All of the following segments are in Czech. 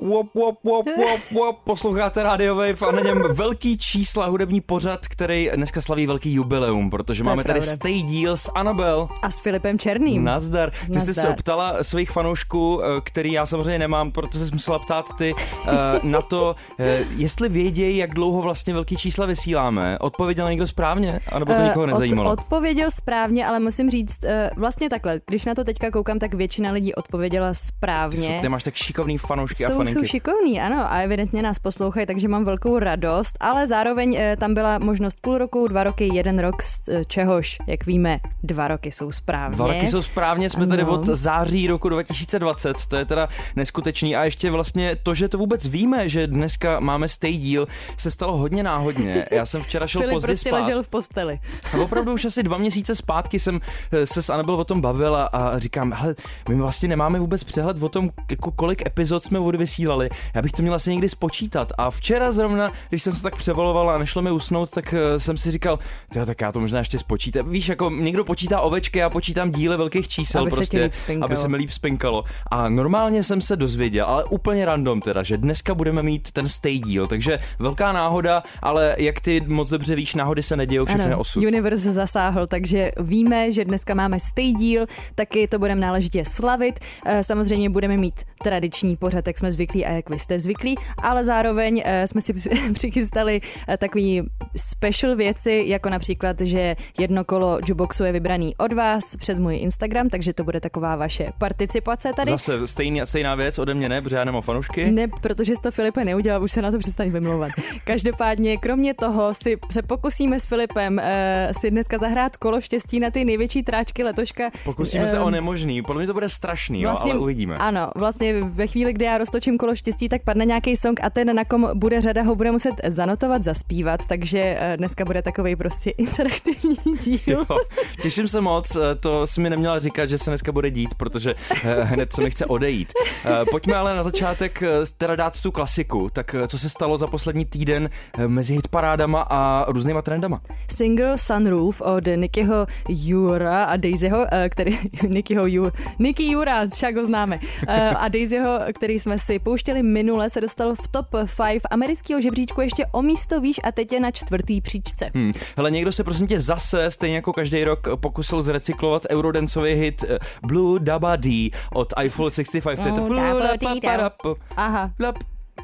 Wop, wop, wop, wop, wop. Posloucháte Radio Wave a na něm velký čísla hudební pořad, který dneska slaví velký jubileum, protože máme tady stay deal s Anabel. A s Filipem Černým. Nazdar. Ty Nazdar. jsi se ptala svých fanoušků, eh, který já samozřejmě nemám, proto jsi musela ptát ty eh, na to, eh, jestli vědějí, jak dlouho vlastně velký čísla vysíláme. Odpověděl někdo správně? A nebo to nikoho nezajímalo? Od, odpověděl správně, ale musím říct, vlastně takhle, když na to teďka koukám, tak většina lidí odpověděla správně. Ty, ty máš tak šikovný fanoušky Jsou a faninky. Jsou šikovní, ano, a evidentně nás poslouchají, takže mám velkou radost, ale zároveň e, tam byla možnost půl roku, dva roky, jeden rok, z e, čehož, jak víme, dva roky jsou správně. Dva roky jsou správně, jsme ano. tady od září roku 2020, to je teda neskutečný a ještě vlastně to, že to vůbec víme, že dneska máme stay díl, se stalo hodně náhodně. Já jsem včera šel Filip pozdě prostě spát. ležel v posteli. A opravdu už asi dva měsíce zpátky jsem e, se s Anabel o tom bavil a, a říkám, hele, my vlastně nemáme vůbec přehled o tom, jako kolik epizod jsme odvysílali. Já bych to měl asi někdy spočítat. A včera zrovna, když jsem se tak převoloval a nešlo mi usnout, tak uh, jsem si říkal, tak já to možná ještě spočítám. Víš, jako někdo počítá ovečky, já počítám díly velkých čísel aby prostě, se aby se mi líp spinkalo. A normálně jsem se dozvěděl, ale úplně random teda, že dneska budeme mít ten stay díl, takže velká náhoda, ale jak ty moc dobře víš, náhody se nedějou, všechny ano, osud. Universe zasáhl, takže víme, že dneska máme stay díl, taky to budeme náležitě slavit. Eh, samozřejmě budeme mít tradiční pořad, jak jsme zvyklí a jak vy jste zvyklí, ale zároveň uh, jsme si přichystali uh, takový special věci, jako například, že jedno kolo Juboxu je vybraný od vás přes můj Instagram, takže to bude taková vaše participace tady. Zase stejný, stejná věc ode mě ne, protože já nemám fanoušky. Ne, protože jsi to Filipe neudělal, už se na to přestaň vymlouvat. Každopádně, kromě toho si se pokusíme s Filipem uh, si dneska zahrát kolo štěstí na ty největší tráčky letoška. Pokusíme um, se o nemožný, podle mě to bude strašný, vlastně, jo, ale uvidíme. Ano, vlastně ve chvíli, kdy já roztočím kolo štěstí, tak padne nějaký song a ten, na kom bude řada, ho bude muset zanotovat, zaspívat, takže eh, dneska bude takový prostě interaktivní díl. Jo, těším se moc, eh, to si mi neměla říkat, že se dneska bude dít, protože eh, hned se mi chce odejít. Pojďme ale na začátek teda dát tu klasiku. Tak co se stalo za poslední týden mezi hitparádama a různýma trendama? Single Sunroof od Nickyho Jura a Daisyho, který Nickyho Jura, Nicky Jura, však ho známe, a Daisyho, který jsme si pouštěli minule, se dostal v top 5 amerického žebříčku ještě o místo výš a teď je na čtvrtý příčce. Hmm. Hele, někdo se prosím tě zase, stejně jako každý rok, pokusil zrecyklovat eurodancový hit eh, Blue Dabba D od Eiffel 65. To je to Blue Aha.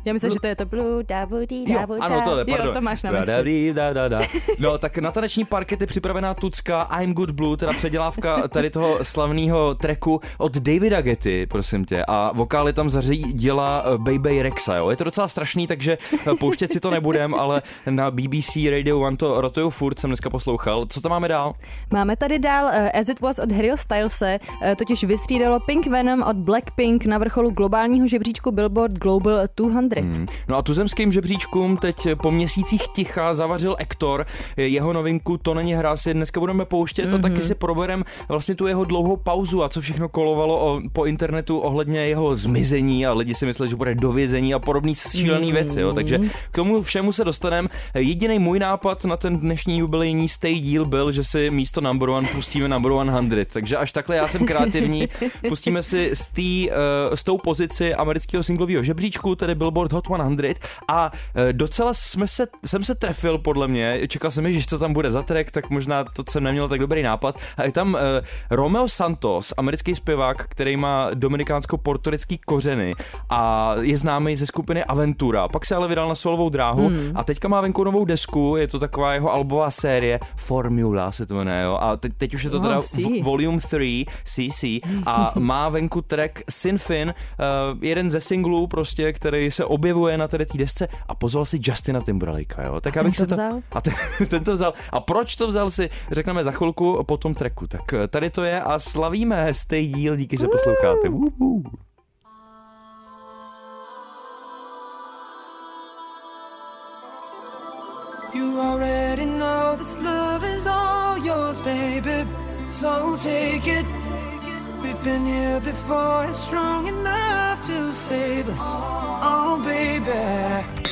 Já myslím, že to je to blue, da, budi, da, budi, Ano, to je, pardon. Jo, to máš na mysli. Da, da, da. No, tak na taneční parket je připravená tucka I'm Good Blue, teda předělávka tady toho slavného treku od Davida Getty, prosím tě. A vokály tam zařídila eh, Baby Rexa, jo. Je to docela strašný, takže eh, pouštět si to nebudem, ale na BBC Radio One to rotuju furt, jsem dneska poslouchal. Co tam máme dál? Máme tady dál uh, As It Was od Harryho Stylese, uh, totiž vystřídalo Pink Venom od Blackpink na vrcholu globálního žebříčku Billboard Global 200. Madrid. Hmm. No a tuzemským žebříčkům teď po měsících ticha zavařil Ektor. Jeho novinku To není hra si dneska budeme pouštět mm-hmm. a taky mhm. si proberem vlastně tu jeho dlouhou pauzu a co všechno kolovalo o, po internetu ohledně jeho zmizení a lidi si mysleli, že bude dovězení a podobný šílený mm-hmm. věci. Jo. Takže k tomu všemu se dostaneme. Jediný můj nápad na ten dnešní jubilejní stay díl byl, že si místo number one pustíme number one hundred. Takže až takhle já jsem kreativní. Pustíme si z, tý, uh, z tou pozici amerického singlového žebříčku, tedy Billboard Billboard Hot 100 a e, docela jsme se, jsem se trefil podle mě, čekal jsem, že co tam bude za track, tak možná to jsem neměl tak dobrý nápad. A je tam uh, Romeo Santos, americký zpěvák, který má dominikánsko-portorický kořeny a je známý ze skupiny Aventura. Pak se ale vydal na solovou dráhu hmm. a teďka má venku novou desku, je to taková jeho albová série Formula se to jmenuje, jo. A teď, teď už je to teda v, Volume 3 CC a má venku track Sinfin, uh, jeden ze singlů prostě, který se objevuje na tady té desce a pozval si Justina Timberlake, jo. Tak a abych ten to... Vzal? A ten, ten to vzal. A proč to vzal si, řekneme za chvilku po tom treku. Tak eh, tady to je a slavíme stejný díl, díky, že posloucháte. Uh-huh. You already know this love is all yours, baby. So take it Been here before, it's strong enough to save us. Oh, baby.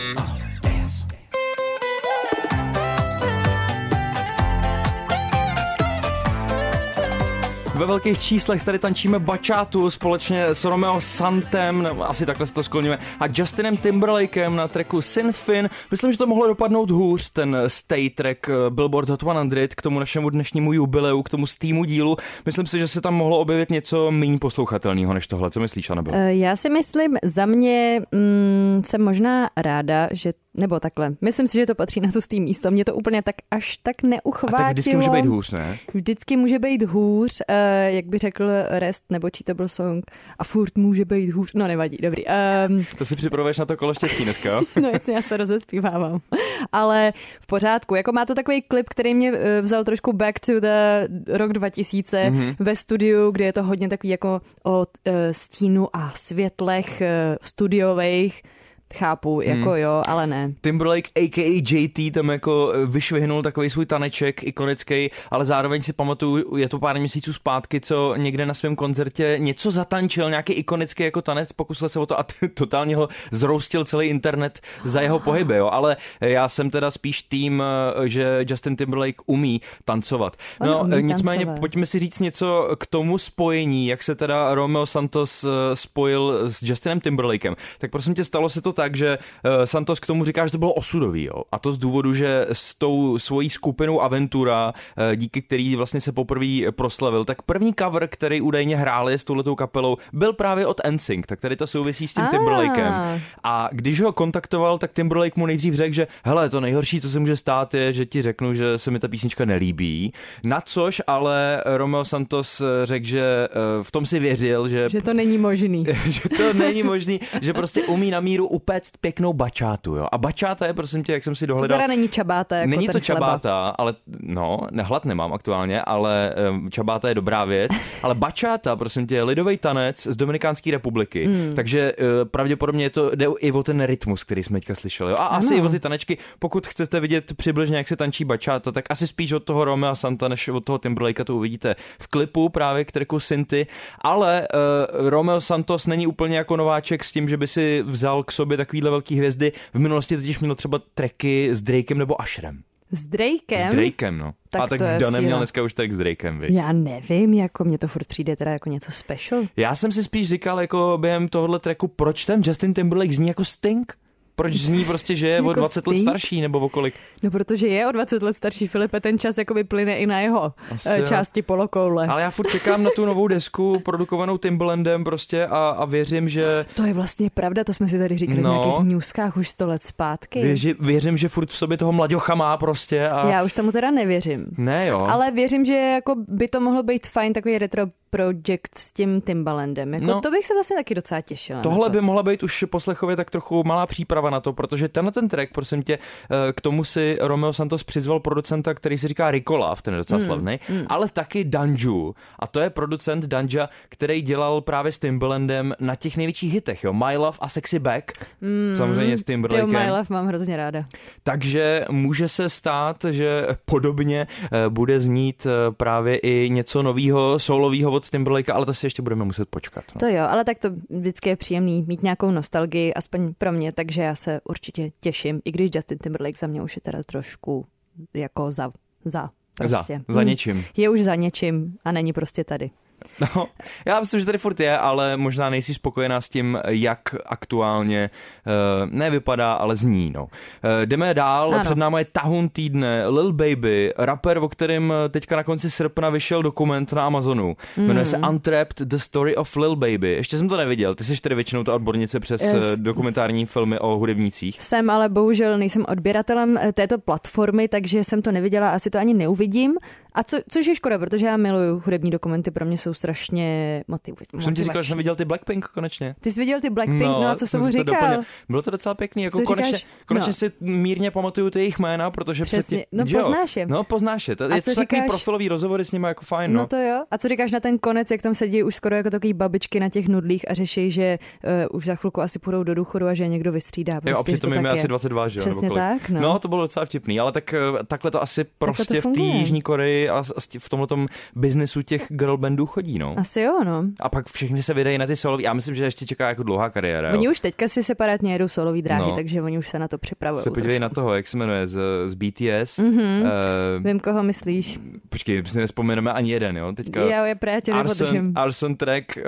Ve velkých číslech tady tančíme bačátu společně s Romeo Santem, nebo asi takhle se to skloníme, a Justinem Timberlakem na tracku Sinfin. Myslím, že to mohlo dopadnout hůř, ten stay track eh, Billboard Hot 100 k tomu našemu dnešnímu jubileu, k tomu Steamu dílu. Myslím si, že se tam mohlo objevit něco méně poslouchatelného než tohle. Co myslíš, Anabel? Eh, já si myslím, za mě mm, jsem možná ráda, že nebo takhle. Myslím si, že to patří na to Steam místo. Mě to úplně tak až tak neuchvátilo. A tak vždycky může být hůř, ne? Vždycky může být hůř, uh, jak by řekl Rest, nebo či to byl song. A furt může být hůř. No nevadí, dobrý. Um, to si připravuješ na to kolo štěstí dneska, No jasně, já se rozespívávám. Ale v pořádku. Jako má to takový klip, který mě eh, vzal trošku back to the rok 2000 mm-hmm. ve studiu, kde je to hodně takový jako o uh, stínu a světlech uh, studiových Chápu, jako hmm. jo, ale ne. Timberlake a.k.a. JT tam jako eh, vyšvihnul takový svůj taneček ikonický, ale zároveň si pamatuju, je to pár měsíců zpátky, co někde na svém koncertě něco zatančil, nějaký ikonický jako tanec, pokusil se o to a t- totálně ho zroustil celý internet za jeho pohyby, jo. Ale já jsem teda spíš tým, eh, že Justin Timberlake umí tancovat. No, umí nicméně tancovat. pojďme si říct něco k tomu spojení, jak se teda Romeo Santos spojil s Justinem Timberlakem. Tak prosím tě, stalo se to tak, tak, že uh, Santos k tomu říká, že to bylo osudový. Jo? A to z důvodu, že s tou svojí skupinou Aventura, uh, díky který vlastně se poprvé proslavil, tak první cover, který údajně hráli s touhletou kapelou, byl právě od NSYNC, tak tady to souvisí s tím. Timberlakem. A když ho kontaktoval, tak Timberlake mu nejdřív řekl, že hele, to nejhorší, co se může stát, je, že ti řeknu, že se mi ta písnička nelíbí. Na což ale Romeo Santos eh, řekl, že v tom si věřil, že... Že to není možný. že to není možný, že prostě umí na míru úplně upéct pěknou bačátu, jo. A bačáta je, prosím tě, jak jsem si dohledal. To teda není čabáta, jako Není to čabáta, ale no, nehlad nemám aktuálně, ale um, čabáta je dobrá věc. ale bačáta, prosím tě, je lidový tanec z Dominikánské republiky. Mm. Takže uh, pravděpodobně je to, jde i o ten rytmus, který jsme teďka slyšeli. Jo. A ano. asi i o ty tanečky. Pokud chcete vidět přibližně, jak se tančí bačáta, tak asi spíš od toho Romea Santa, než od toho Timberlakea to uvidíte v klipu právě k tracku Sinty. Ale uh, Romeo Santos není úplně jako nováček s tím, že by si vzal k sobě takovýhle velký hvězdy. V minulosti totiž měl třeba treky s Drakem nebo Asherem. S Drakem? S Drakem, no. Tak a tak kdo neměl dneska už tak s Drakem, vy? Já nevím, jako mě to furt přijde teda jako něco special. Já jsem si spíš říkal jako během tohohle tracku, proč ten Justin Timberlake zní jako Sting? Proč zní prostě, že je jako o 20 let starší, nebo o kolik? No, protože je o 20 let starší, Filipe, ten čas jako vyplyne i na jeho Asi eh, části jo. polokoule. Ale já furt čekám na tu novou desku produkovanou Timbalandem prostě a, a věřím, že... To je vlastně pravda, to jsme si tady říkali no, v nějakých newskách už 100 let zpátky. Věři, věřím, že furt v sobě toho mladěcha má prostě. A... Já už tomu teda nevěřím. Ne jo. Ale věřím, že jako by to mohlo být fajn takový retro project s tím Timbalandem. Jako no, to bych se vlastně taky docela těšila. Tohle to. by mohla být už poslechově tak trochu malá příprava na to, protože tenhle ten track, prosím tě, eh, k tomu si Romeo Santos přizval producenta, který se říká Ricola, ten je docela mm, slavný, mm. ale taky Danju. A to je producent Danja, který dělal právě s Timbalandem na těch největších hitech, jo. My Love a Sexy Back. Mm, Samozřejmě s Timberlakem. My Love mám hrozně ráda. Takže může se stát, že podobně eh, bude znít eh, právě i něco nového, solového od Timberlake, ale to si ještě budeme muset počkat. No. To jo, ale tak to vždycky je příjemný mít nějakou nostalgii, aspoň pro mě, takže já se určitě těším, i když Justin Timberlake za mě už je teda trošku jako za, za Prostě. Za, za něčím. Je už za něčím a není prostě tady. No, já myslím, že tady furt je, ale možná nejsi spokojená s tím, jak aktuálně uh, nevypadá, ale zní. No. Uh, jdeme dál, ano. před námi je tahun týdne, Lil Baby, rapper, o kterém teďka na konci srpna vyšel dokument na Amazonu. Mm. Jmenuje se Untrapped, The Story of Lil Baby. Ještě jsem to neviděl, ty jsi tedy většinou ta odbornice přes yes. dokumentární filmy o hudebnících. Jsem, ale bohužel nejsem odběratelem této platformy, takže jsem to neviděla, asi to ani neuvidím. A co, což je škoda, protože já miluju hudební dokumenty, pro mě jsou jsou strašně motivující. Už jsem ti říkal, že jsem viděl ty Blackpink konečně. Ty jsi viděl ty Blackpink, no, no a co jsem mu říkal? doplnil. Bylo to docela pěkný, jako Co konečně, říkáš? konečně No. si mírně pamatuju ty jejich jména, protože Přesně. předtím, No, jo? poznáš je. No poznáš je, to je co to takový profilový rozhovory s nimi jako fajn, No. no. to jo. A co říkáš na ten konec, jak tam sedí už skoro jako takový babičky na těch nudlích a řeší, že uh, už za chvilku asi půjdou do důchodu a že někdo vystřídá. Jo, a Prostě, přitom to jim asi 22, že jo? Přesně tak, no. no. to bylo docela vtipný, ale tak eh, takhle to asi prostě v té. Jižní Koreji a v tomhle biznesu těch girl bandů chodí, no. Asi jo, no. A pak všichni se vydají na ty solový. Já myslím, že ještě čeká jako dlouhá kariéra. Jo. Oni už teďka si separátně jedou solový dráhy, No. takže oni už se na to připravují. se podívej na toho, jak se jmenuje, z, z BTS. Mhm. Mm-hmm. Uh, Vím, koho myslíš. počkej, si nespomeneme ani jeden, jo? Teďka Jo, je právě tě Arson. Arson track. Uh,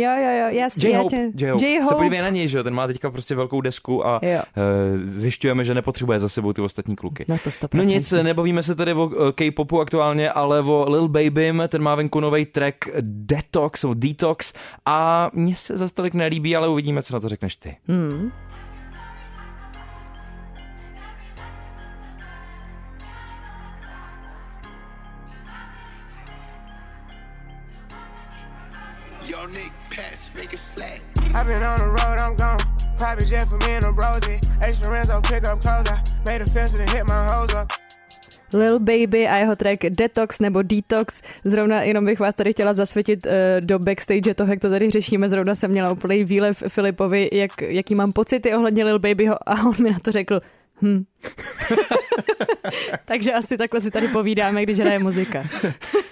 Jo, jo, jo, jasně. já J-Hope, tě... J-Hope. Se J-Hope. podívej na něj, že jo? Ten má teďka prostě velkou desku a Jo. uh, zjišťujeme, že nepotřebuje za sebou ty ostatní kluky. No to 100%. No nic, nebavíme se tady o eh, K-popu aktuálně, ale o Lil Babym, ten má venku nový track Detox, nebo Detox a mně se za tolik nelíbí, ale uvidíme, co na to řekneš ty. Hmm. Yo, Nick, pass, make it slack. I've been on the road, I'm gone. Private jet for me and. Extra Renzo, pick up clothes. I made a fence to hit my hose up. Lil Baby a jeho track Detox nebo Detox. Zrovna jenom bych vás tady chtěla zasvětit uh, do backstage toho, jak to tady řešíme. Zrovna jsem měla úplný výlev Filipovi, jak, jaký mám pocity ohledně Lil Babyho a on mi na to řekl, hm. Takže asi takhle si tady povídáme, když hraje muzika.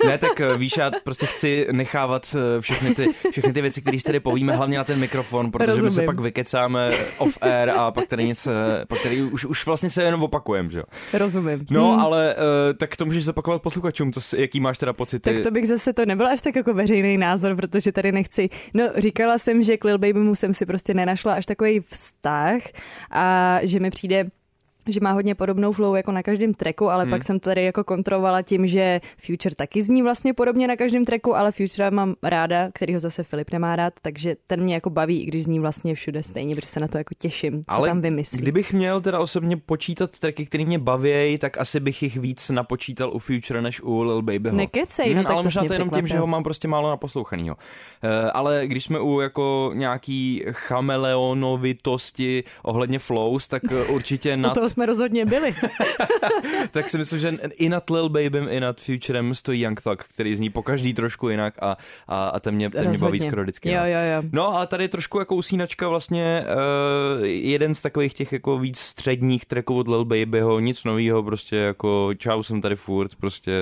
Ne, tak eh, víš, já prostě chci nechávat eh, všechny ty, všechny ty věci, které si tady povíme, hlavně na ten mikrofon, protože my se Rozumím. pak vykecáme off air a pak tady nic, eh, pak tady už, už vlastně se jenom opakujeme, že jo. Rozumím. No, Hm. ale tak to můžeš zopakovat posluchačům, co, si- jaký máš teda pocity. Tak to bych zase, to nebyl až tak jako veřejný názor, protože tady nechci. No, říkala jsem, že k Lil Babymu jsem si prostě nenašla až takový vztah a že mi přijde že má hodně podobnou flow jako na každém tracku, ale hmm. pak jsem to tady jako kontrolovala tím, že Future taky zní vlastně podobně na každém tracku, ale Future mám ráda, kterýho zase Filip nemá rád, takže ten mě jako baví, i když zní vlastně všude stejně, protože se na to jako těším, co Ale tam vymyslí. Kdybych měl teda osobně počítat tracky, které mě baví, tak asi bych jich víc napočítal u Future než u Lil Babyho. Nekecej, no tak ale to možná to jenom tím, že ho mám prostě málo naposlouchanýho. Uh, ale když jsme u jako nějaký chameleonovitosti ohledně flows, tak eh, určitě toho jsme rozhodně byli. tak si myslím, že i nad Lil Babym, i nad Futurem stojí Young Thug, který zní po každý trošku jinak a, a, a ten mě, ten mě baví skoro vždycky. Jo, no. jo, jo. No a tady je trošku jako usínačka vlastně uh, jeden z takových těch jako víc středních tracků od Lil Babyho, nic novýho, prostě jako čau jsem tady furt, prostě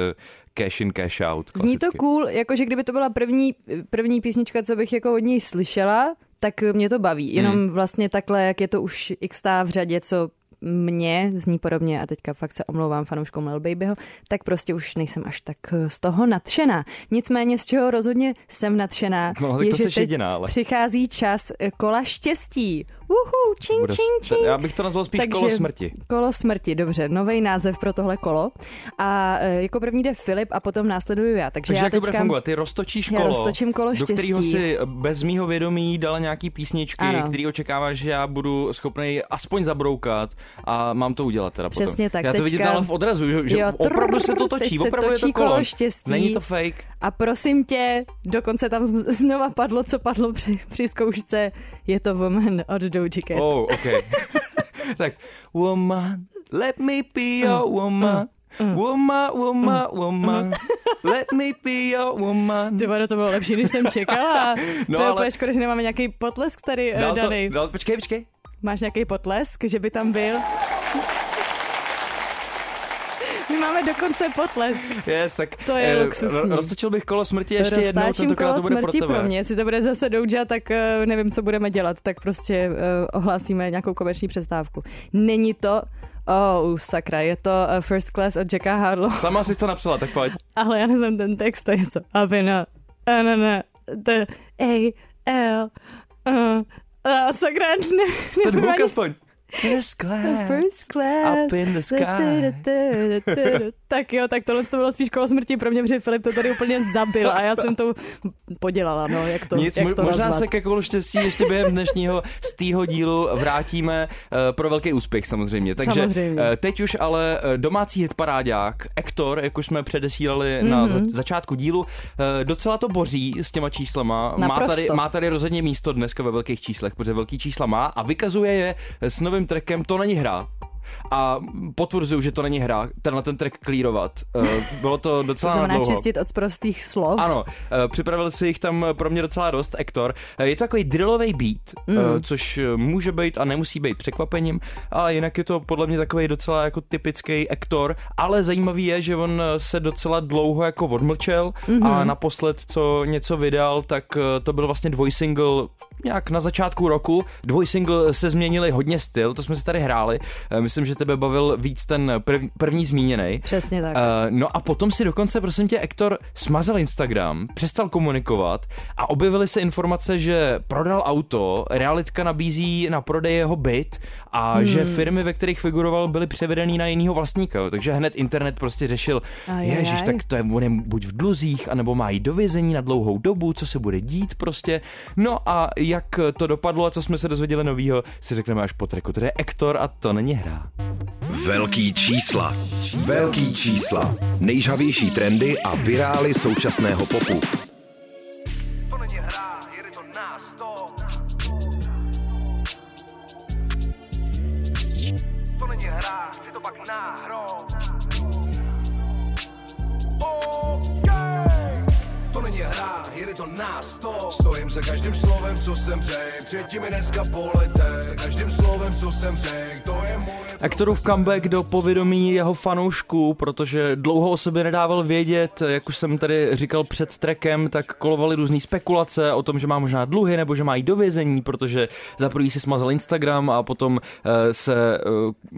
cash in, cash out. Zní to klasicky. cool, jakože kdyby to byla první, první písnička, co bych jako od něj slyšela, tak mě to baví. Jenom Hmm. vlastně takhle, jak je to už x v řadě, co mě zní podobně a teďka fakt se omlouvám fanouškům Lil Babyho, tak prostě už nejsem až tak eh, z toho nadšená. Nicméně z čeho rozhodně jsem nadšená, No, je, to že teď jediná, ale. přichází čas eh, kola štěstí. Uhu, čing, Bude čing, čing. Já bych to nazval spíš Takže- kolo smrti. Kolo smrti, dobře, nový název pro tohle kolo. A e, jako první jde Filip a potom následuju já. Takže, Takže já jak to bude fungovat? Ty roztočíš Já kolo, roztočím kolo do kterého štěstí. si bez mýho vědomí dala nějaký písničky, Ano. který očekáváš, že já budu schopný aspoň zabroukat a mám to udělat teda potom. Přesně tak, Já to vidím ale v odrazu, že, že Jo, opravdu se to trrr, točí, se opravdu je točí to kolo. kolo štěstí. Není to fake. A prosím tě, dokonce tam znova padlo, co padlo při, při zkoušce. Je to Woman od Doja Cat. Oh, ok. tak, woman, let me be your woman. Woman, woman, woman, let me be your woman. Ty vado, to bylo lepší, než jsem čekala. No, to je ale- úplně škoda, že nemáme nějaký potlesk tady uh, to, daný. dál, počkej, počkej. Máš nějaký potlesk, že by tam byl? My máme dokonce potlesk. Yes, tak To je eh, luxusní. ro- Roztočil bych kolo smrti ještě jednou, Roztáčím tentokrát kolo to bude pro smrti tebe. pro mě. Jestli to bude zase Doja, tak uh, nevím, co budeme dělat. Tak prostě uh, ohlásíme nějakou komerční přestávku. Není to Oh, sakra, je to uh, First Class od Jacka Harlow, Sama jsi to napsala, tak pojď. ale já neznám ten text, to je co. Avina, anana, the A, L, uh, uh, sakra, ne, Ten hook aspoň. First class. First class. Up in the sky. Tak jo, tak tohle to bylo spíš kolo smrti pro mě, protože Filip to tady úplně zabil a já jsem to podělala, no, jak to, Nic, jak to možná nazvat. se ke kolu štěstí ještě během dnešního z týho dílu vrátíme uh, pro velký úspěch samozřejmě. Takže Samozřejmě. uh, teď už ale uh, domácí hitparádák Ektor, jak už jsme předesílali mm-hmm. Mhm. na za- začátku dílu, uh, docela to boří s těma číslama. Má tady, má tady rozhodně místo dneska ve velkých číslech, protože velký čísla má a vykazuje je s novým trackem To není hra. A potvrzuju, že to není hra, tenhle ten track klírovat. Uh, bylo to To docela znamená dlouho. čistit od prostých slov. Ano, eh, připravil si jich tam pro mě docela dost, Ektor. Eh, Je to takový drillový beat, mm. což eh, může být a nemusí být překvapením, ale jinak je to podle mě takový docela jako typický Ektor, ale zajímavý je, že on eh, se docela dlouho jako odmlčel mm-hmm. a naposled, co něco vydal, tak eh, to byl vlastně dvojsingle nějak na začátku roku. Dvojsingle se změnili hodně styl, to jsme si tady hráli. Eh, Myslím, že tebe bavil víc ten prv, první zmíněný. Přesně tak. Uh, no a potom si dokonce, prosím tě, Ektor smazal Instagram, přestal komunikovat a objevily se informace, že prodal auto, realitka nabízí na prodej jeho byt a hmm. že firmy, ve kterých figuroval, byly převedený na jinýho vlastníka. jo. Takže hned internet prostě řešil, Ajajaj. ježiš, tak to je on je buď v dluzích, anebo má jít do vězení na dlouhou dobu, co se bude dít prostě. No a jak to dopadlo a co jsme se dozvěděli novýho, si řekneme až po treku. Tady je Ektor a to není hra. Velký čísla. Velký čísla. Nejžavější trendy a virály současného popu. To není hra, jede to nás to. To není hra, chci to pak náhrou. Není hra, jede to nás to. Stojím za každým slovem, co jsem řekl. Třetí mi dneska polete. Za každým slovem, co jsem řekl. To je moje Ektorův comeback do povědomí jeho fanoušků, protože dlouho o sobě nedával vědět, jak už jsem tady říkal před trekem, tak kolovaly různé spekulace o tom, že má možná dluhy nebo že má jít do vězení, protože za prvý si smazal Instagram a potom eh, se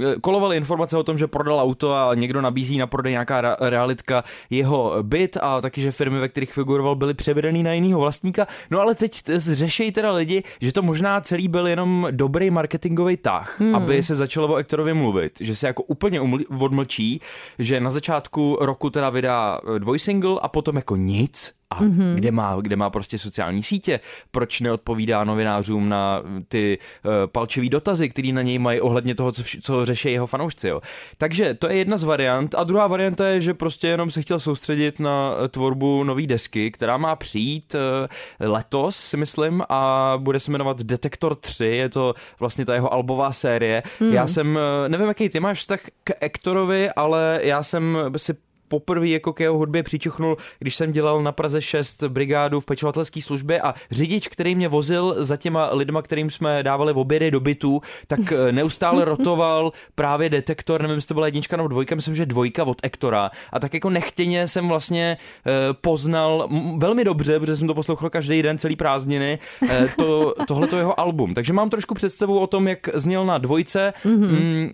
eh, kolovaly informace o tom, že prodal auto a někdo nabízí na prodej nějaká realitka jeho byt a taky, že firmy, ve kterých figuroval, byly převedený na jiného vlastníka. No ale teď řešejí teda lidi, že to možná celý byl jenom dobrý marketingový tah, hmm. aby se začalo o Ektorově mluvit, že se jako úplně uml- odmlčí, že na začátku roku teda vydá eh, dvojsingle a potom jako nic, a mm-hmm. kde, má, kde má prostě sociální sítě, proč neodpovídá novinářům na ty uh, palčivý dotazy, který na něj mají ohledně toho, co, vš- co řeší jeho fanoušci. Jo. Takže to je jedna z variant. A druhá varianta je, že prostě jenom se chtěl soustředit na eh, tvorbu nové desky, která má přijít uh, letos, si myslím, a bude se jmenovat Detektor 3, je to vlastně ta jeho albová série. Mm. Já jsem, nevím, jaký ty máš vztah k Ektorovi, ale já jsem si poprvé jako k jeho hudbě přičuchnul, když jsem dělal na Praze 6 brigádu v pečovatelské službě a řidič, který mě vozil za těma lidma, kterým jsme dávali v obědy do bytu, tak eh, neustále rotoval právě detektor, nevím, jestli to byla jednička nebo dvojka, myslím, že dvojka od Ektora a tak jako nechtěně jsem vlastně eh, poznal velmi dobře, protože jsem to poslouchal každý den, celý prázdniny, eh, to, tohleto jeho album. Takže mám trošku představu o tom, jak zněl na dvojce, mm-hmm.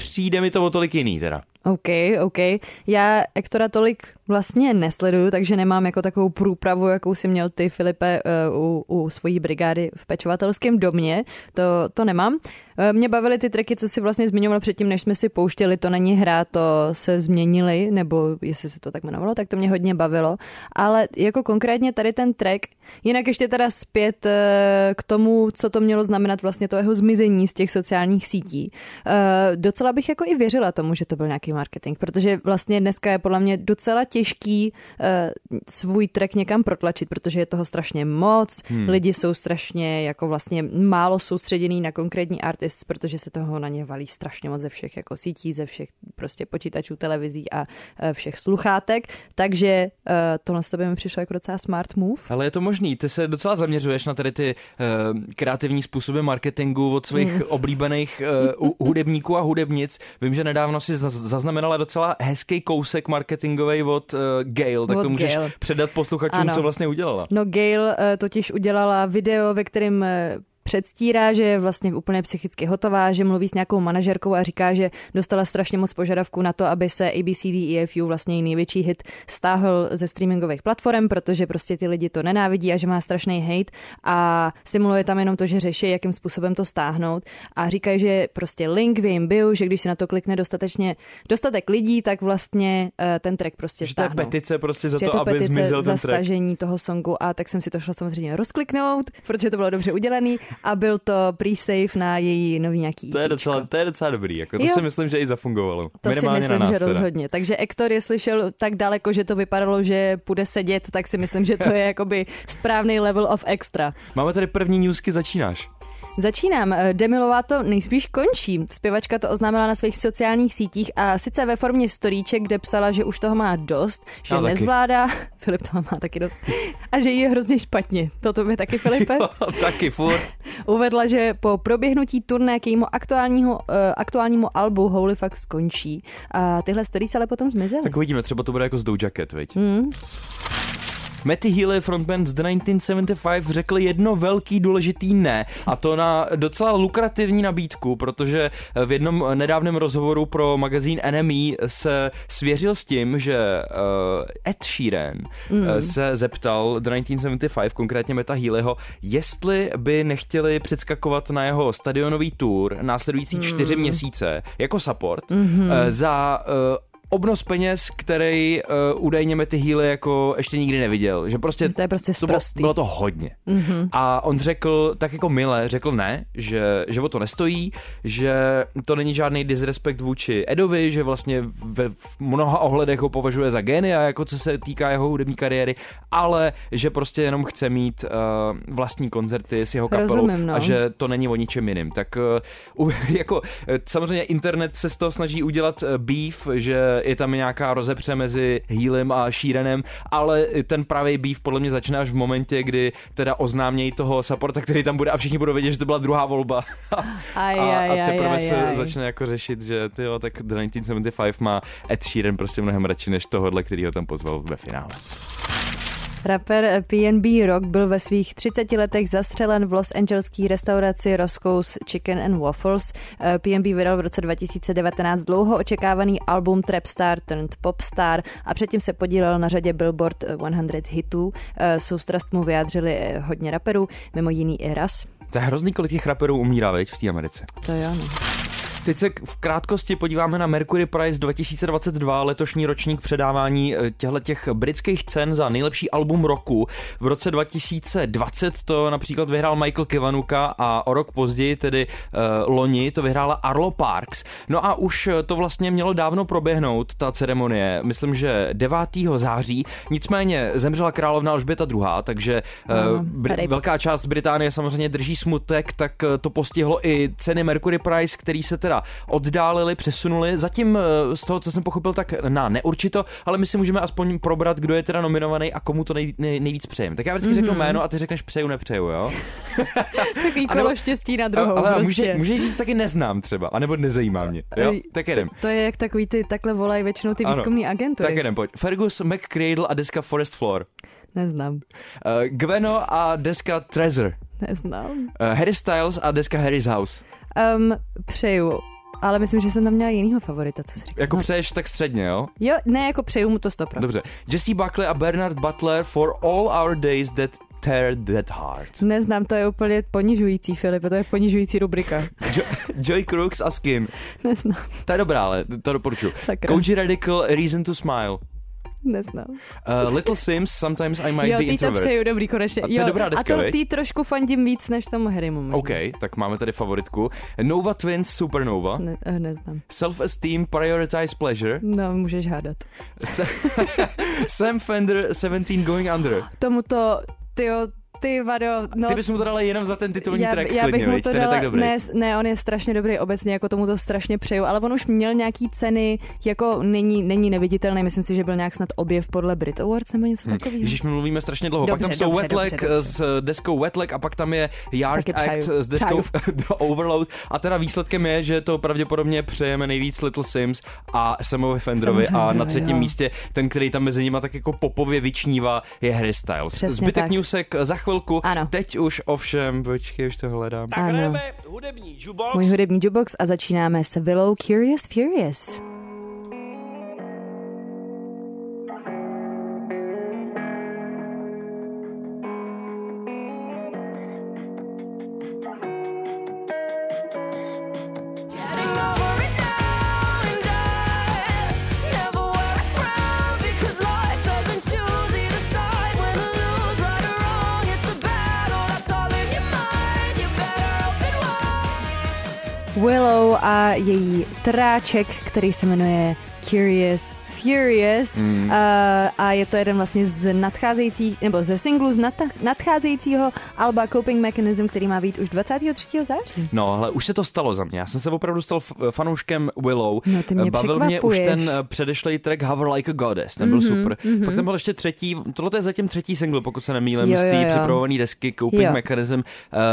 Nepřijde mi to o tolik jiný teda. OK, OK. Já Ektora tolik vlastně nesleduju, takže nemám jako takovou průpravu, jakou si měl ty, Filipe, eh, u, u svojí brigády v pečovatelském domě. To, to nemám. Eh, Mě bavily ty tracky, co si vlastně zmiňoval předtím, než jsme si pouštěli, to není hra, to se změnili, nebo jestli se to tak jmenovalo, tak to mě hodně bavilo. Ale jako konkrétně tady ten track, jinak ještě teda zpět eh, k tomu, co to mělo znamenat vlastně to jeho zmizení z těch sociálních sítí. Eh, Docela bych jako i věřila tomu, že to byl nějaký marketing, protože vlastně dneska je podle mě docela těžký uh, svůj track někam protlačit, protože je toho strašně moc, hmm. lidi jsou strašně jako vlastně málo soustředěný na konkrétní artists, protože se toho na ně valí strašně moc ze všech jako sítí, ze všech prostě počítačů, televizí a uh, všech sluchátek, takže uh, tohle z tebe mi přišlo jako docela smart move. Ale je to možný, ty se docela zaměřuješ na tady ty uh, kreativní způsoby marketingu od svých mm. oblíbených uh, hudebníků a hudebnic. Vím, že nedávno si zaz- zaznamenala docela hezký kousek marketingový od uh, Gail, tak Od to můžeš Gail. předat posluchačům, Ano. co vlastně udělala. No Gail uh, totiž udělala video, ve kterém uh, předstírá, že je vlastně úplně psychicky hotová, že mluví s nějakou manažerkou a říká, že dostala strašně moc požadavků na to, aby se ABCD EFU, vlastně její největší hit, stáhl ze streamingových platform, protože prostě ty lidi to nenávidí a že má strašný hate a simuluje tam jenom to, že řeší, jakým způsobem to stáhnout a říkají, že prostě link v jejím bio, že když se na to klikne dostatečně dostatek lidí, tak vlastně uh, ten track prostě Že to je stáhnou. petice prostě za Že to, aby zmizel ten track. stažení toho songu a tak jsem si to šla samozřejmě rozkliknout, protože to bylo dobře udělaný a byl to pre-save na její nový nějaký To je, EPčko. docela, to je docela dobrý, jako to Jo. si myslím, že i zafungovalo. To si Minimálně myslím, na nás že teda. rozhodně. Takže Ektor, jestli šel tak daleko, že to vypadalo, že půjde sedět, tak si myslím, že to je jakoby správný level of extra. Máme tady první newsky, začínáš. Začínám. Eh, Demilová to nejspíš končí. Zpěvačka to oznámila na svých sociálních sítích a sice ve formě storíček, kde psala, že už toho má dost, že Já taky. nezvládá. Filip toho má taky dost. A že jí je hrozně špatně. To tobě taky, Filipe? Taky furt. Uvedla, že po proběhnutí turné k jejímu aktuálního, uh, aktuálnímu albu Holy Fuck skončí. A tyhle stories ale potom zmizely. Tak uvidíme, třeba to bude jako s Doja Cat, viď? Hmm. Matty Healy, frontman z The 1975, řekl jedno velký důležitý ne, a to na docela lukrativní nabídku, protože v jednom nedávném rozhovoru pro magazín NME se svěřil s tím, že uh, Ed Sheeran mm. se zeptal The 1975, konkrétně Meta Healyho, jestli by nechtěli předskakovat na jeho stadionový tour následující čtyři měsíce jako support mm-hmm. za uh, obnos peněz, který uh, údajně Matty Healy jako ještě nikdy neviděl. Že prostě To je prostě to bylo, bylo to hodně. Mm-hmm. A on řekl, tak jako mile, řekl ne, že, že o to nestojí, že to není žádný disrespekt vůči Edovi, že vlastně ve v mnoha ohledech ho považuje za génia, jako co se týká jeho hudební kariéry, ale že prostě jenom chce mít uh, vlastní koncerty s jeho kapelou Rozumím, no. a že to není o ničem jiným. Tak uh, jako samozřejmě internet se z toho snaží udělat beef, že je tam nějaká rozepře mezi Healem a Sheeranem, ale ten pravý beef podle mě začne až v momentě, kdy teda oznámějí toho supporta, který tam bude a všichni budou vědět, že to byla druhá volba. Aj, a, aj, a teprve aj, se aj. začne jako řešit, že tyjo, tak The 1975 má Ed Sheeran prostě mnohem radši než tohohle, který ho tam pozval ve finále. Rapper PNB Rock byl ve svých 30 letech zastřelen v Los Angelské restauraci Roscoe's Chicken and Waffles. PNB vydal v roce 2019 dlouho očekávaný album Trapstar turned Popstar a předtím se podílel na řadě Billboard 100 hitů. Soustrast mu vyjádřili eh, hodně raperů, mimo jiný i Raz. To je hrozný, kolik těch raperů umírá, veď, v té Americe. To jo, no. Teď se v krátkosti podíváme na Mercury Prize 2022, letošní ročník předávání těchto těch britských cen za nejlepší album roku. V roce 2020 to například vyhrál Michael Kivanuka a o rok později, tedy uh, loni, to vyhrála Arlo Parks. No a už eh, to vlastně mělo dávno proběhnout, ta ceremonie, myslím, že 9. září, nicméně zemřela královna Alžběta II., takže uh, Br- velká část Británie samozřejmě drží smutek, tak eh, to postihlo i ceny Mercury Prize, který se teda oddálili, přesunuli. Zatím eh, z toho, co jsem pochopil, tak na neurčito, ale my si můžeme aspoň probrat, kdo je teda nominovaný a komu to nej, nej, nejvíc přejem. Tak já vždycky mm-hmm. řeknu jméno a ty řekneš přeju, nepřeju, jo? Takový A nebo- kolo štěstí na druhou. ale prostě. může, může říct taky neznám třeba, anebo nezajímá mě. Jo? Tak jedem. To je jak takový ty, takhle volají většinou ty výzkumní agentury. Tak jedem, pojď. Fergus McCradle a deska Forest Floor. Neznám. Uh, Gweno a deska Treasure. Neznám. Uh, Harry Styles a deska Harry's House. Um, přeju. Ale myslím, že jsem tam měla jinýho favorita, co jsi říkal. Jako No. přeješ tak středně, jo? Jo, ne, jako přeju mu to stopro. Dobře. Jesse Buckley a Bernard Butler for all our days that tear that heart. Neznám, to je úplně ponižující, Filipe, to je ponižující rubrika. Jo- Joy Crooks a Skin. Neznám, To je dobrá, ale to doporučuji. sakra. Koji Radical, Reason to Smile. Neznám. Uh, Little Sims, Sometimes I Might jo, be ty to Introvert. přeju, dobrý, konečně. A to je jo, dobrá a deska, to viď? ty trošku fandím víc než tomu Harrymu možná. OK, tak máme tady favoritku. Nova Twins, Supernova. Ne, eh, neznám. Self-Esteem, Prioritize Pleasure. No, můžeš hádat. Sa- Sam Fender, 17 Going Under. Tomuto, tyjo, ty vado, no. Ty bys mu to dala jenom za ten titulní já, track já klidně, bych mu viď? to dala, tak dobrý. ne, ne, on je strašně dobrý obecně, jako tomu to strašně přeju, ale on už měl nějaký ceny, jako není, není neviditelný, myslím si, že byl nějak snad objev podle Brit Awards nebo něco takového. Ježíš, my mluvíme strašně dlouho. pak Dobře, tam jsou dobře, Wetlag dobře, dobře. s deskou Wetlag a pak tam je Yard Act s deskou Overload. A teda výsledkem je, že to pravděpodobně přejeme nejvíc Little Sims a Samovi Fenderovi Samu a na třetím jo. místě ten, který tam mezi nimi tak jako popově vyčnívá, je Harry Styles. Přesně Zbytek tak. newsek za chvilku. Ano. Teď už ovšem, počkej, už to hledám. Tak Ano. hudební jukebox. Můj hudební jukebox a začínáme s Willow Curious Furious. Willow a její tráček, který se jmenuje Curious Furious mm. a, a je to jeden vlastně z nadcházejících, nebo ze singlu z nad, nadcházejícího Alba Coping Mechanism, který má být už 23. září. No, ale už se to stalo za mě. Já jsem se opravdu stal f- fanouškem Willow. No, ty mě Bavil mě už ten eh, předešlý track Hover Like a Goddess, ten byl Mhm, super. mhm. Pak tam byl ještě třetí, tohle je zatím třetí single, pokud se nemýlím, Jo, z té připravované desky Coping Jo. Mechanism.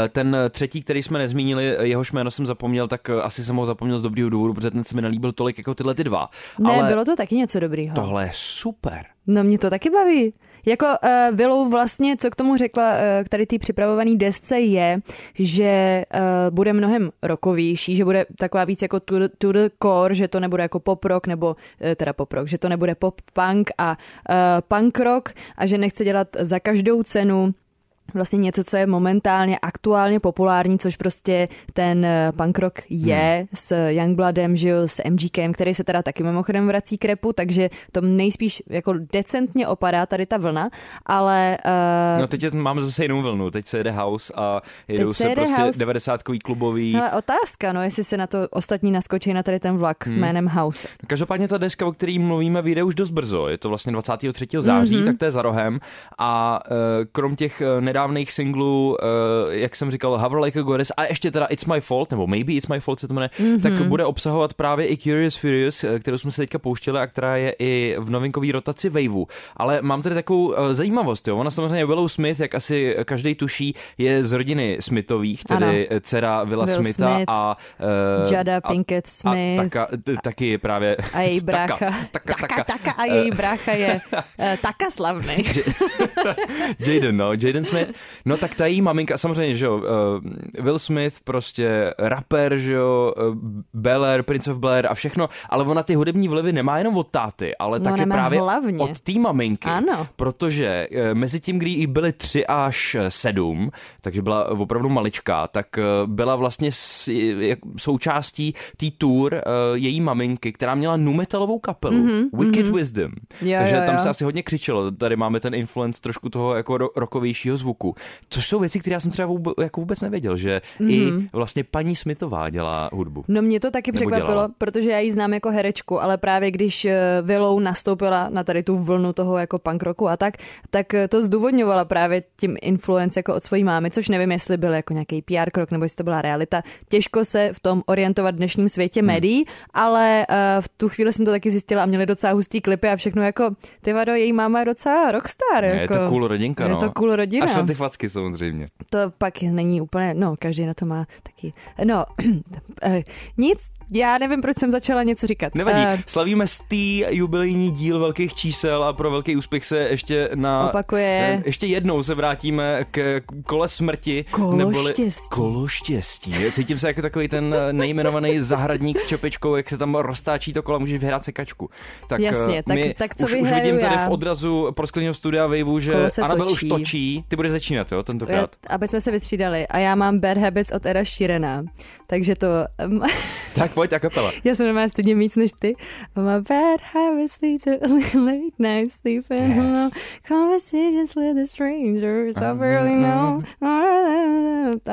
Eh, Ten třetí, který jsme nezmínili, jehož jméno jsem zapomněl, tak eh, asi jsem ho zapomněl z dobrýho důvodu, protože ten se mi nelíbil tolik jako tyhle ty dva. Ne, ale bylo to taky něco dobrýho. tohle je super. No mě to taky baví. Jako uh, Willow vlastně, co k tomu řekla uh, k tady té připravované desce je, že uh, bude mnohem rokovější, že bude taková víc jako to, to the core, že to nebude jako pop rock nebo uh, teda pop rock, že to nebude pop punk a uh, punk rock a že nechce dělat za každou cenu vlastně něco, co je momentálně aktuálně populární, což prostě ten eh, punk rock je hmm. s Youngbloodem, že jo, s MGKem, který se teda taky mimochodem vrací k repu, takže to nejspíš jako decentně opadá tady ta vlna, ale uh, No teď je- máme zase jinou vlnu, teď se jede house a jedou se se prostě house. 90 klubový. ale otázka, no, jestli se na to ostatní naskočí na tady ten vlak hmm. jménem House. Každopádně ta deska, o který mluvíme, vyjde už dost brzo. Je to vlastně 23. září, Mhm. mm-hmm. tak to je za rohem. A uh, krom těch uh, nedávných singlů, uh, jak jsem říkal, Hover Like a Goddess a ještě teda It's My Fault, nebo Maybe It's My Fault se to jmenuje, Mhm. mm-hmm. tak bude obsahovat právě i Curious Furious, eh, kterou jsme se teďka pouštěli a která je i v novinkové rotaci Waveu. Ale mám tady takovou uh, zajímavost, jo. Ona samozřejmě Willow Smith, jak asi každý tuší, je z rodiny Smithových, tedy ano. dcera Willa Will Smitha Smith, a uh, Jada Pinkett Smith. a taka, t- taky právě A její taka, brácha. taka, taka, taka a její brácha je uh, taka slavný. Jaden, no, Jaden Smith. No tak ta její maminka, samozřejmě, že jo, uh, Will Smith, prostě rapper, že jo, uh, Bel Air, Prince of Blair a všechno, ale ona ty hudební vlivy nemá jenom od táty, ale No, taky nemá právě hlavně. od té maminky. Ano. Protože uh, mezi tím, kdy jí byly tři až sedm, takže byla opravdu maličká, tak uh, byla vlastně s, jak, součástí té tour uh, její maminky, která měla numetalovou kapelu, mm-hmm, Wicked mhm. Wisdom. Jo, takže jo, tam jo. se asi hodně křičelo. Tady máme ten influence trošku toho jako ro- rokovějšího zvuku. Což jsou věci, které já jsem třeba vůbec, jako vůbec nevěděl, že mm-hmm. i vlastně paní Smithová dělá hudbu. No mě to taky Nebo překvapilo, dělala. protože já ji znám jako herečku, ale právě když eh, Willow nastoupila na tady tu vlnu toho jako punk rocku a tak, tak eh, to zdůvodňovala právě tím influence jako od svojí mámy, což nevím, jestli byl jako nějaký PR krok nebo jestli to byla realita. Těžko se v tom orientovat v dnešním světě Hmm. médií, ale uh, v tu chvíli jsem to taky zjistila a měli docela hustý klipy a všechno jako, ty vado, její máma je docela rockstar. Je jako, to cool rodinka, Je no. to cool rodina. Až na ty facky samozřejmě. To pak není úplně, no, každý na to má taky, no, eh, nic, já nevím, proč jsem začala něco říkat. Nevadí, Eh, slavíme stý jubilejní díl velkých čísel a pro velký úspěch se ještě na... Opakuje. eh, Ještě jednou se vrátíme k kole smrti. Kolo neboli- štěstí. Kolo štěstí. Cítím se jako takový ten eh, nejmenovaný zahradník s čopičkou, jak se tam roztáčí to kolo, můžeš vyhrát sekačku. Tak, Jasně, tak- my tak co už, už vidím tady já? v odrazu proskleného studia Waveu, že Anabel už točí. točí. Ty budeš začínat, jo, tentokrát. aby jsme se vytřídali. A já mám Bad Habits od Era Sheerana. Takže to... Um, Tak pojď a kapela. já jsem normálně stejně víc než ty. My bad habits lead to late night sleeping Yes. alone. Conversations with a stranger. So barely know.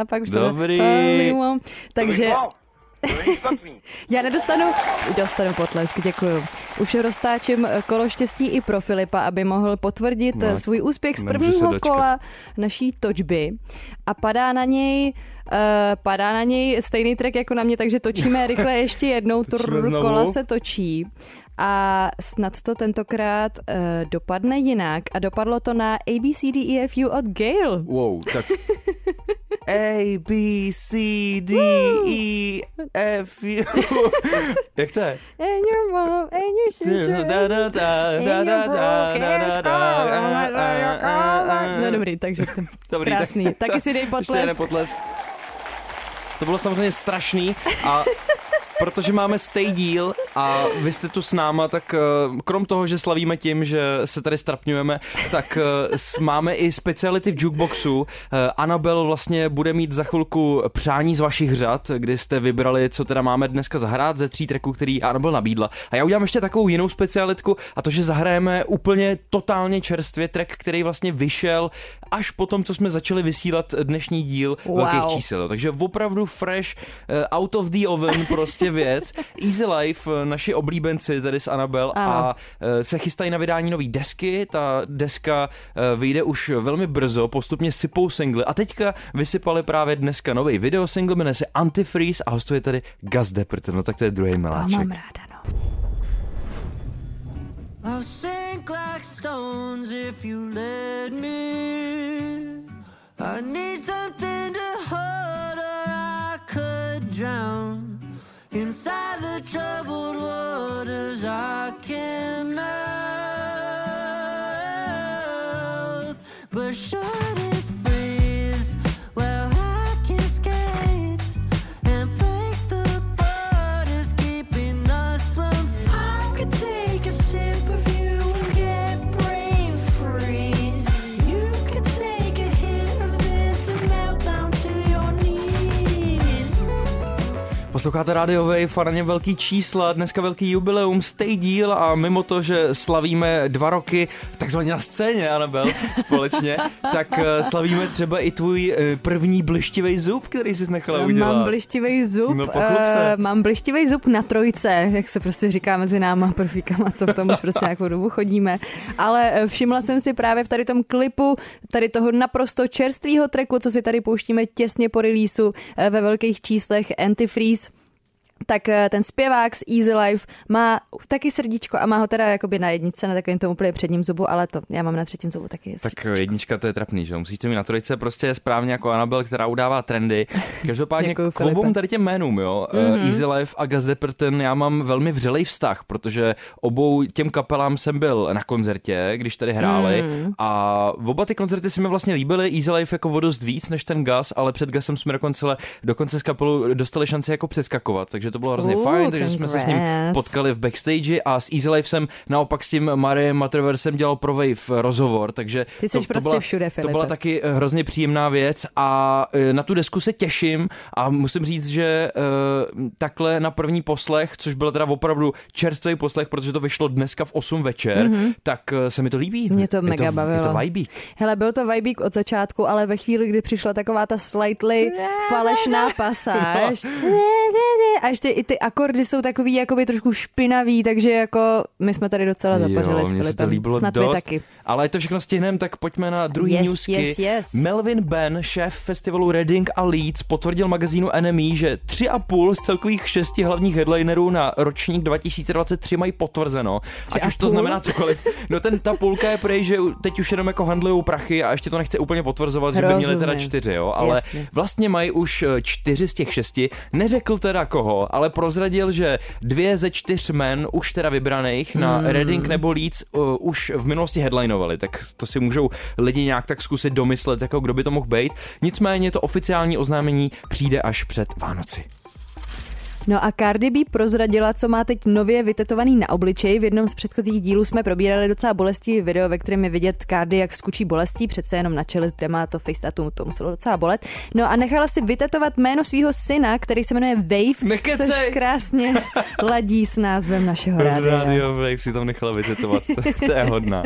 A pak už to Dobrý. probably won't. Takže... Já nedostanu, dostanu potlesk, děkuju. Už roztáčím kolo štěstí i pro Filipa, aby mohl potvrdit No, svůj úspěch z prvního kola naší točby. A padá na něj Uh, padá na něj stejný track jako na mě, takže točíme rychle ještě jednou, znovu. kola se točí a snad to tentokrát uh, dopadne jinak a dopadlo to na ABCDEFU od Gail. Wow, tak A, B, C, D, E, F you. Jak to je? And your mom, and your sister, Da, da, da, and da, your da. No dobrý, takže Dobrý, krásný. tak- Taky si dej Ještě jeden potlesk. potlesk. To bylo samozřejmě strašný a protože máme stej díl a vy jste tu s náma, tak eh, krom toho, že slavíme tím, že se tady strapňujeme, tak eh, máme i speciality v jukeboxu. Eh, Anabel vlastně bude mít za chvilku přání z vašich řad, kdy jste vybrali, co teda máme dneska zahrát ze tří tracků, který Anabel nabídla. A já udělám ještě takovou jinou specialitku a to, že zahrajeme úplně totálně čerstvě track, který vlastně vyšel až po tom, co jsme začali vysílat dnešní díl Wow. velkých čísel. Takže opravdu fresh, eh, out of the oven prostě věc. Easy Life, eh, naši oblíbenci tady s Anabel a eh, se chystají na vydání nové desky. Ta deska vyjde už velmi brzo, postupně sypou singly a teďka vysypali právě dneska nový video single, jmenuje se Antifreeze a hostuje tady Gus Depperton, no tak to je druhý To miláček. mám ráda, no. I'll sink like stones if you let me. I need something to hold or I could drown. Inside the troubled waters I Posloucháte rádio Wave a na něm velký čísla, dneska velký jubileum, stay díl a mimo to, že slavíme dva roky takzvaně na scéně, Anabel, společně, tak eh, slavíme třeba i tvůj eh, první blištivý zub, který jsi nechala udělat. Mám blištivý zub, No, eh, mám blištivý zub na trojce, jak se prostě říká mezi náma profíkama, co v tom už prostě nějakou dobu chodíme. Ale všimla jsem si právě v tady tom klipu, tady toho naprosto čerstvého tracku, co si tady pouštíme těsně po releaseu eh, ve velkých číslech Antifreeze, tak eh, ten zpěvák z Easy Life má taky srdíčko a má ho teda jakoby na jedničce, na takovém tom úplně předním zubu, ale to já mám na třetím zubu taky Tak eh, jednička to je trapný, že jo? Musíte mít na trojce prostě správně jako Anabel, která udává trendy. Každopádně Děkuju, k obou tady těm jménům, jo? Mm-hmm. Easy Life a Gus Depperton, já mám velmi vřelej vztah, protože obou těm kapelám jsem byl na koncertě, když tady hráli mm. a oba ty koncerty se mi vlastně líbily. Easy Life jako o dost víc než ten Gus, ale před Gusem jsme dokonce, dokonce z kapelu dostali šanci jako přeskakovat, takže to bylo hrozně Uh, fajn, takže jsme se s ním congrats. potkali v backstage a s Easy Life jsem naopak s tím Mariem Materversem dělal pro Wave rozhovor, takže Ty to, to prostě byla, všude, To byla taky eh, hrozně příjemná věc a eh, na tu desku se těším a musím říct, že eh, takhle na první poslech, což byl teda opravdu čerstvý poslech, protože to vyšlo dneska v 8 večer, mm-hmm. tak se mi to líbí. Mě to je mega to, bavilo. Je to vibík. Hele, byl to vibík od začátku, ale ve chvíli, kdy přišla taková ta slightly falešná pasáž a ještě i ty akordy jsou takový jakoby trošku špinavý, takže jako my jsme tady docela zapařili jo, s mně se to Filipem. líbilo Snad dost. taky. Ale to všechno stihneme, tak pojďme na druhý Yes, newsky. yes, yes. Melvin Ben, šéf festivalu Reading a Leeds, potvrdil magazínu NME, že 3,5 z celkových šesti hlavních headlinerů na ročník 2023 mají potvrzeno. Tři Ať už to znamená cokoliv. No ten, ta půlka je prej, že teď už jenom jako handlují prachy a ještě to nechce úplně potvrzovat, že by měli teda Rozumím. čtyři, jo. Ale Jasně. vlastně mají už eh, čtyři z těch šesti. Neřekl teda koho, ale prozradil, že dvě ze čtyř men už teda vybraných na Hmm. Reading nebo Leeds uh, už v minulosti headlinovali, tak to si můžou lidi nějak tak zkusit domyslet, jako kdo by to mohl být. Nicméně to oficiální oznámení přijde až před Vánoci. No a Cardi B prozradila, co má teď nově vytetovaný na obličeji. V jednom z předchozích dílů jsme probírali docela bolestivý video, ve kterém je vidět Cardi, jak skučí bolestí, přece jenom na čele, kde má to face tattoo, to muselo docela bolet. No a nechala si vytetovat jméno svého syna, který se jmenuje Wave, Nekecej. což krásně ladí s názvem našeho rádia. Radio Wave si tam nechala vytetovat, to, to je hodná.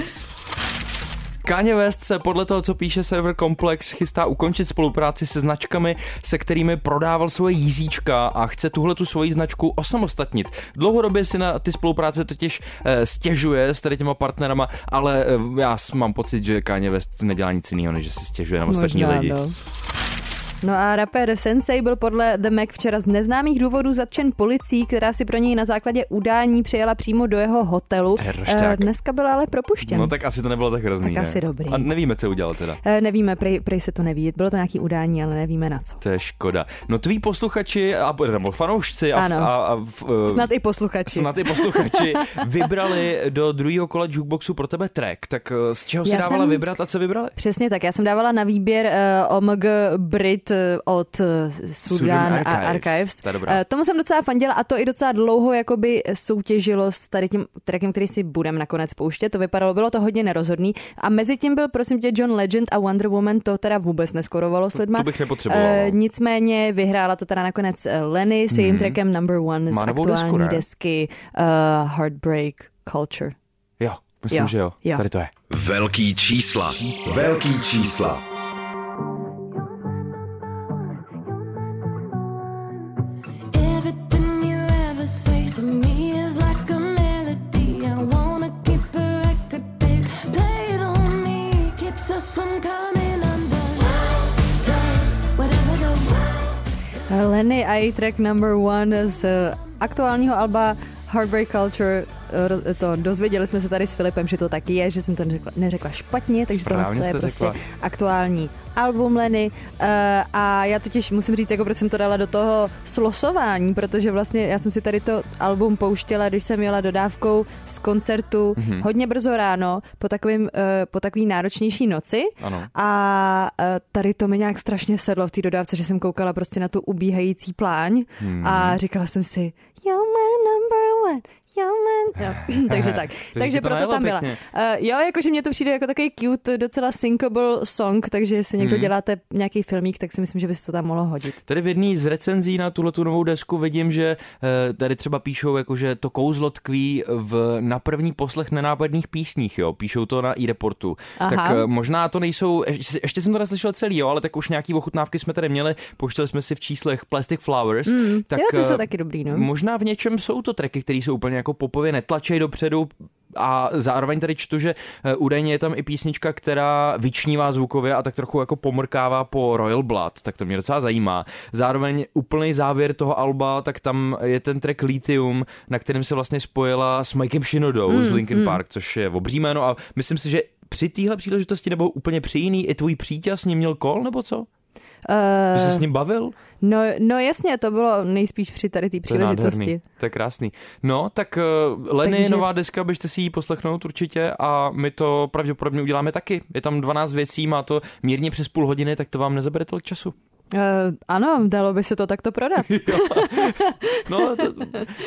Kanye West se podle toho, co píše server Complex, chystá ukončit spolupráci se značkami, se kterými prodával svoje jízíčka a chce tuhle tu svoji značku osamostatnit. Dlouhodobě si na ty spolupráce totiž eh, stěžuje s tady těma partnerama, ale eh, já mám pocit, že Kanye West nedělá nic jiného, než že si stěžuje na ostatní Možná, lidi. no. No a rapper Sensei byl podle The Mac včera z neznámých důvodů zatčen policií, která si pro něj na základě udání přijela přímo do jeho hotelu. Eh, Dneska byl ale propuštěn. No tak asi to nebylo tak hrozný, Tak ne? asi dobrý. A nevíme, co udělal teda. Eh, Nevíme, prej, prej se to neví. Bylo to nějaký udání, ale nevíme na co. To je škoda. No tví posluchači, a, nebo fanoušci a, Ano. a, a v, eh, Snad i posluchači. Snad i posluchači vybrali do druhého kola jukeboxu pro tebe track. Tak z čeho si Já dávala jsem- vybrat a co vybrali? Přesně tak, já jsem dávala na výběr uh, OMG Brit uh, od uh, Sudan Sudan Archives. Archives. To. Uh, tomu jsem docela fandila a to i docela dlouho jakoby soutěžilo s tady tím trackem, který si budeme nakonec pouštět. To vypadalo, bylo to hodně nerozhodný. A mezi tím byl prosím tě John Legend a Wonder Woman, to teda vůbec neskorovalo s lidma. to bych nepotřeboval. Uh, nicméně vyhrála to teda nakonec eh, Lenny s jejím trackem Number One z Má novou aktuální desku, ne? desky uh, Heartbreak Culture. Jo, myslím, Jo, že jo. jo. Tady to je. Velký čísla. Velký čísla. Lenny a její track number one z aktuálního alba Heartbreak Culture, eh, to dozvěděli jsme se tady s Filipem, že to tak je, že jsem to neřekla, neřekla špatně, takže tohle je prostě řekla. aktuální album Lenny Eh, a já totiž musím říct, jako proč jsem to dala do toho slosování, protože vlastně já jsem si tady to album pouštěla, když jsem jela dodávkou z koncertu Mhm. hodně brzo ráno po takovým, eh, po takový náročnější noci Ano. a eh, tady to mi nějak strašně sedlo v té dodávce, že jsem koukala prostě na tu ubíhající pláň Hmm. a říkala jsem si, yo man number one, man. Jo, takže tak. Takže proto tam byla. pěkně. Uh, jo, jakože mně to přijde jako takový cute, docela syncable song, takže jestli někdo Hmm. děláte nějaký filmík, tak si myslím, že by se to tam mohlo hodit. Tady v jedné z recenzí na tuhle tu novou desku vidím, že eh, tady třeba píšou, jako, že to kouzlo tkví v, na první poslech nenápadných písních, jo. Píšou to na e-reportu. Aha. Tak eh, možná to nejsou, ještě, ještě jsem to neslyšel celý, jo, ale tak už nějaký ochutnávky jsme tady měli, pouštěli jsme si v číslech Plastic Flowers. Mm, tak, jo, to jsou taky dobrý, no. Možná v něčem jsou to tracky, které jsou úplně jako popově netlačej dopředu, a zároveň tady čtu, že eh, údajně je tam i písnička, která vyčnívá zvukově a tak trochu jako pomrkává po Royal Blood, tak to mě docela zajímá. Zároveň úplný závěr toho alba, tak tam je ten track Lithium, na kterém se vlastně spojila s Mikem Shinodou Mm, z Linkin Park, což je obří jméno a myslím si, že při téhle příležitosti nebo úplně při jiný i tvůj přítel s ním měl kol nebo co? Že se s Uh, ním bavil? no, no jasně, to bylo nejspíš při tady té To je příležitosti. to je krásný. No, tak uh, Lenny, Takže- nová deska, běžte si ji poslechnout určitě a my to pravděpodobně uděláme taky. Je tam 12 věcí, má to mírně přes půl hodiny, tak to vám nezabere tolik času. Uh, ano, dalo by se to takto prodat. No, to,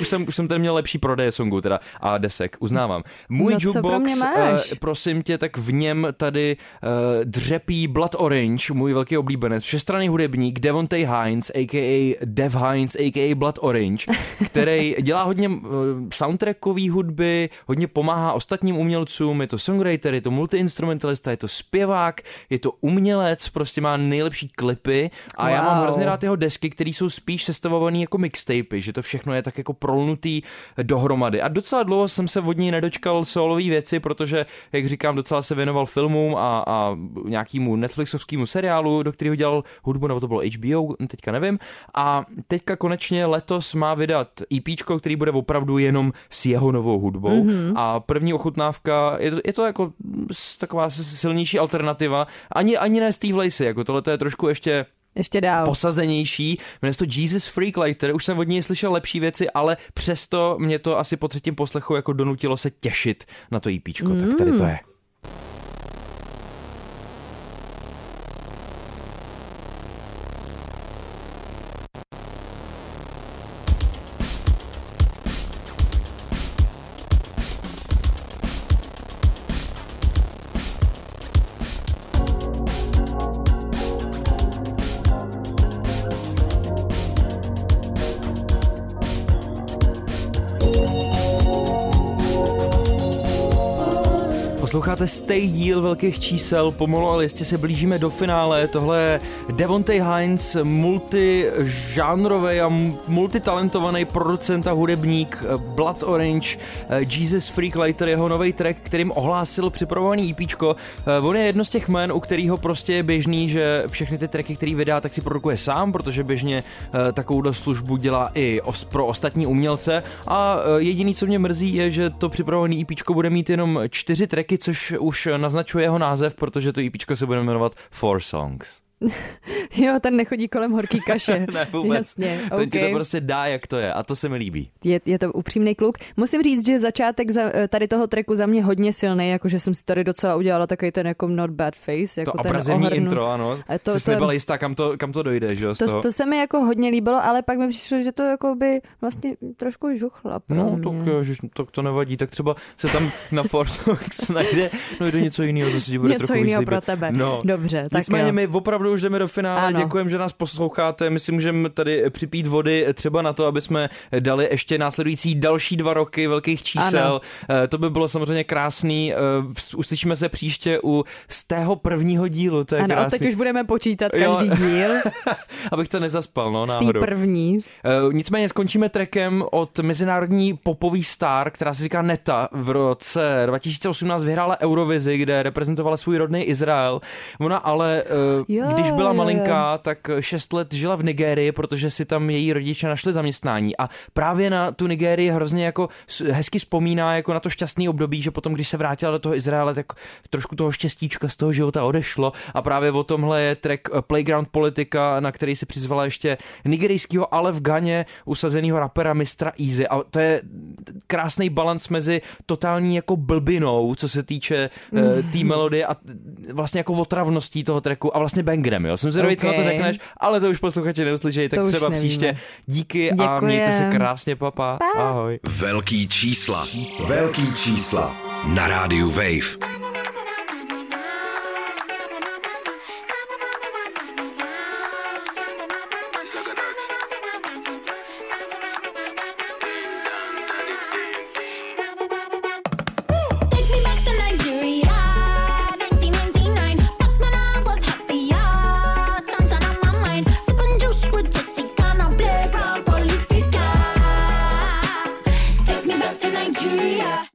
už, jsem, už jsem tady měl lepší prodeje songů teda a desek, uznávám. Můj No, pro jukebox, mě máš? eh, prosím tě, tak v něm tady uh, dřepí Blood Orange, můj velký oblíbenec, všestranný hudebník Devontae Hines, a.k.a. Dev Hines, a.k.a. Blood Orange, který dělá hodně uh, soundtrackový hudby, hodně pomáhá ostatním umělcům, je to songwriter, je to multiinstrumentalista, je to zpěvák, je to umělec, prostě má nejlepší klipy a já mám Wow. hrozně rád jeho desky, které jsou spíš sestavované jako mixtapy, že to všechno je tak jako prolnutý dohromady. A docela dlouho jsem se od ní nedočkal solový věci, protože, jak říkám, docela se věnoval filmům a, a nějakému Netflixovskému seriálu, do kterého dělal hudbu, nebo to bylo HBO, teďka nevím. A teďka konečně letos má vydat EP, který bude opravdu jenom s jeho novou hudbou. Mm-hmm. A první ochutnávka, je to, je to jako taková silnější alternativa, ani, ani ne Steve Lacey, jako tohle to je trošku ještě Ještě dál. posazenější. Jmenuje to Jesus Freak Lighter, už jsem od něj slyšel lepší věci, ale přesto mě to asi po třetím poslechu jako donutilo se těšit na to EPčko, mm. tak tady to je. Stej díl velkých čísel, pomalu, ale jistě se blížíme do finále. Tohle je Devontae Hines, multižánrový a multitalentovaný producent a hudebník Blood Orange, Jesus Freak Lighter, jeho nový track, kterým ohlásil připravovaný EPčko. On je jedno z těch jmen, u kterého prostě je běžný, že všechny ty tracky, který vydá, tak si produkuje sám, protože běžně eh, takovou službu dělá i pro ostatní umělce a eh, jediný, co mě mrzí, je, že to připravovaný EPčko bude mít jenom čtyři tracky, což už naznačuje jeho název, protože to EPčko se bude jmenovat Four Songs. Jo, ten nechodí kolem horký kaše. ne, vůbec. Jasně, Ten ti to okay. prostě dá, jak to je a to se mi líbí. Je, je to upřímný kluk. Musím říct, že začátek za, eh, tady toho treku za mě hodně silný, jakože jsem si tady docela udělala takový ten jako not bad face. Jako to ten ohrnu. intro, ano. A to- To, Jsi to- nebyla jistá, kam to, kam to dojde, že jo? To, to se mi jako hodně líbilo, ale pak mi přišlo, že to jako by vlastně trošku žuchla No, tak, ježiš, tak to nevadí, tak třeba se tam na Force najde, no jde něco jiného, co se ti bude Něco trochu jiného pro tebe. No. Dobře, tak Nicméně jo. my opravdu už jdeme do finále, děkujeme, že nás posloucháte, my si můžeme tady připít vody třeba na to, aby jsme dali ještě následující další dva roky velkých čísel. Ano. Eh, To by bylo samozřejmě krásný, eh, uslyšíme se příště u z tého prvního dílu, to je Ano, a krásný. teď už budeme počítat Jo. každý díl Abych to nezaspal, no, z náhodou. první. Uh, nicméně skončíme trekem od mezinárodní popový star, která se říká Neta. V roce 2018 vyhrála Eurovizi, kde reprezentovala svůj rodný Izrael. Ona ale, Jo, když byla jo, malinká, tak 6 let žila v Nigérii, protože si tam její rodiče našli zaměstnání. A právě na tu Nigérii hrozně jako hezky vzpomíná jako na to šťastný období, že potom, když se vrátila do toho Izraele, tak trošku toho štěstíčka z toho života odešlo. A právě o tomhle je track eh, Playground Politika, na který si přizvala ještě nigerijského, ale v Ganě usazeného rapera Mistra Easy. A to je krásný balans mezi totální jako blbinou, co se týče mm. té melodie a vlastně jako otravností toho tracku a vlastně bangrem, jo. Jsem zvědavý, co na to řekneš, ale to už posluchači neuslyšejí, tak To třeba nevíme. příště. Díky a Děkujem. mějte se krásně, papa. Ahoj. Velký čísla. Velký čísla. Na rádiu Wave.